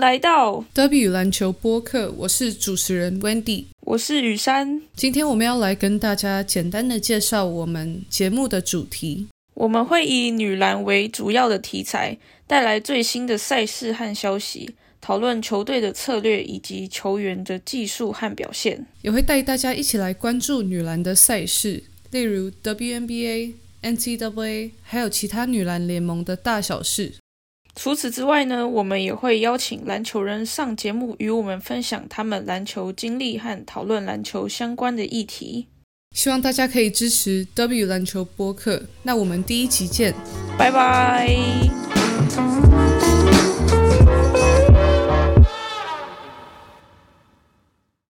来到 W 篮球播客，我是主持人 Wendy，我是雨山。今天我们要来跟大家简单的介绍我们节目的主题。我们会以女篮为主要的题材，带来最新的赛事和消息，讨论球队的策略以及球员的技术和表现，也会带大家一起来关注女篮的赛事，例如 WNBA、NCAA，还有其他女篮联盟的大小事。除此之外呢，我们也会邀请篮球人上节目，与我们分享他们篮球经历和讨论篮球相关的议题。希望大家可以支持 W 篮球播客。那我们第一集见，拜拜。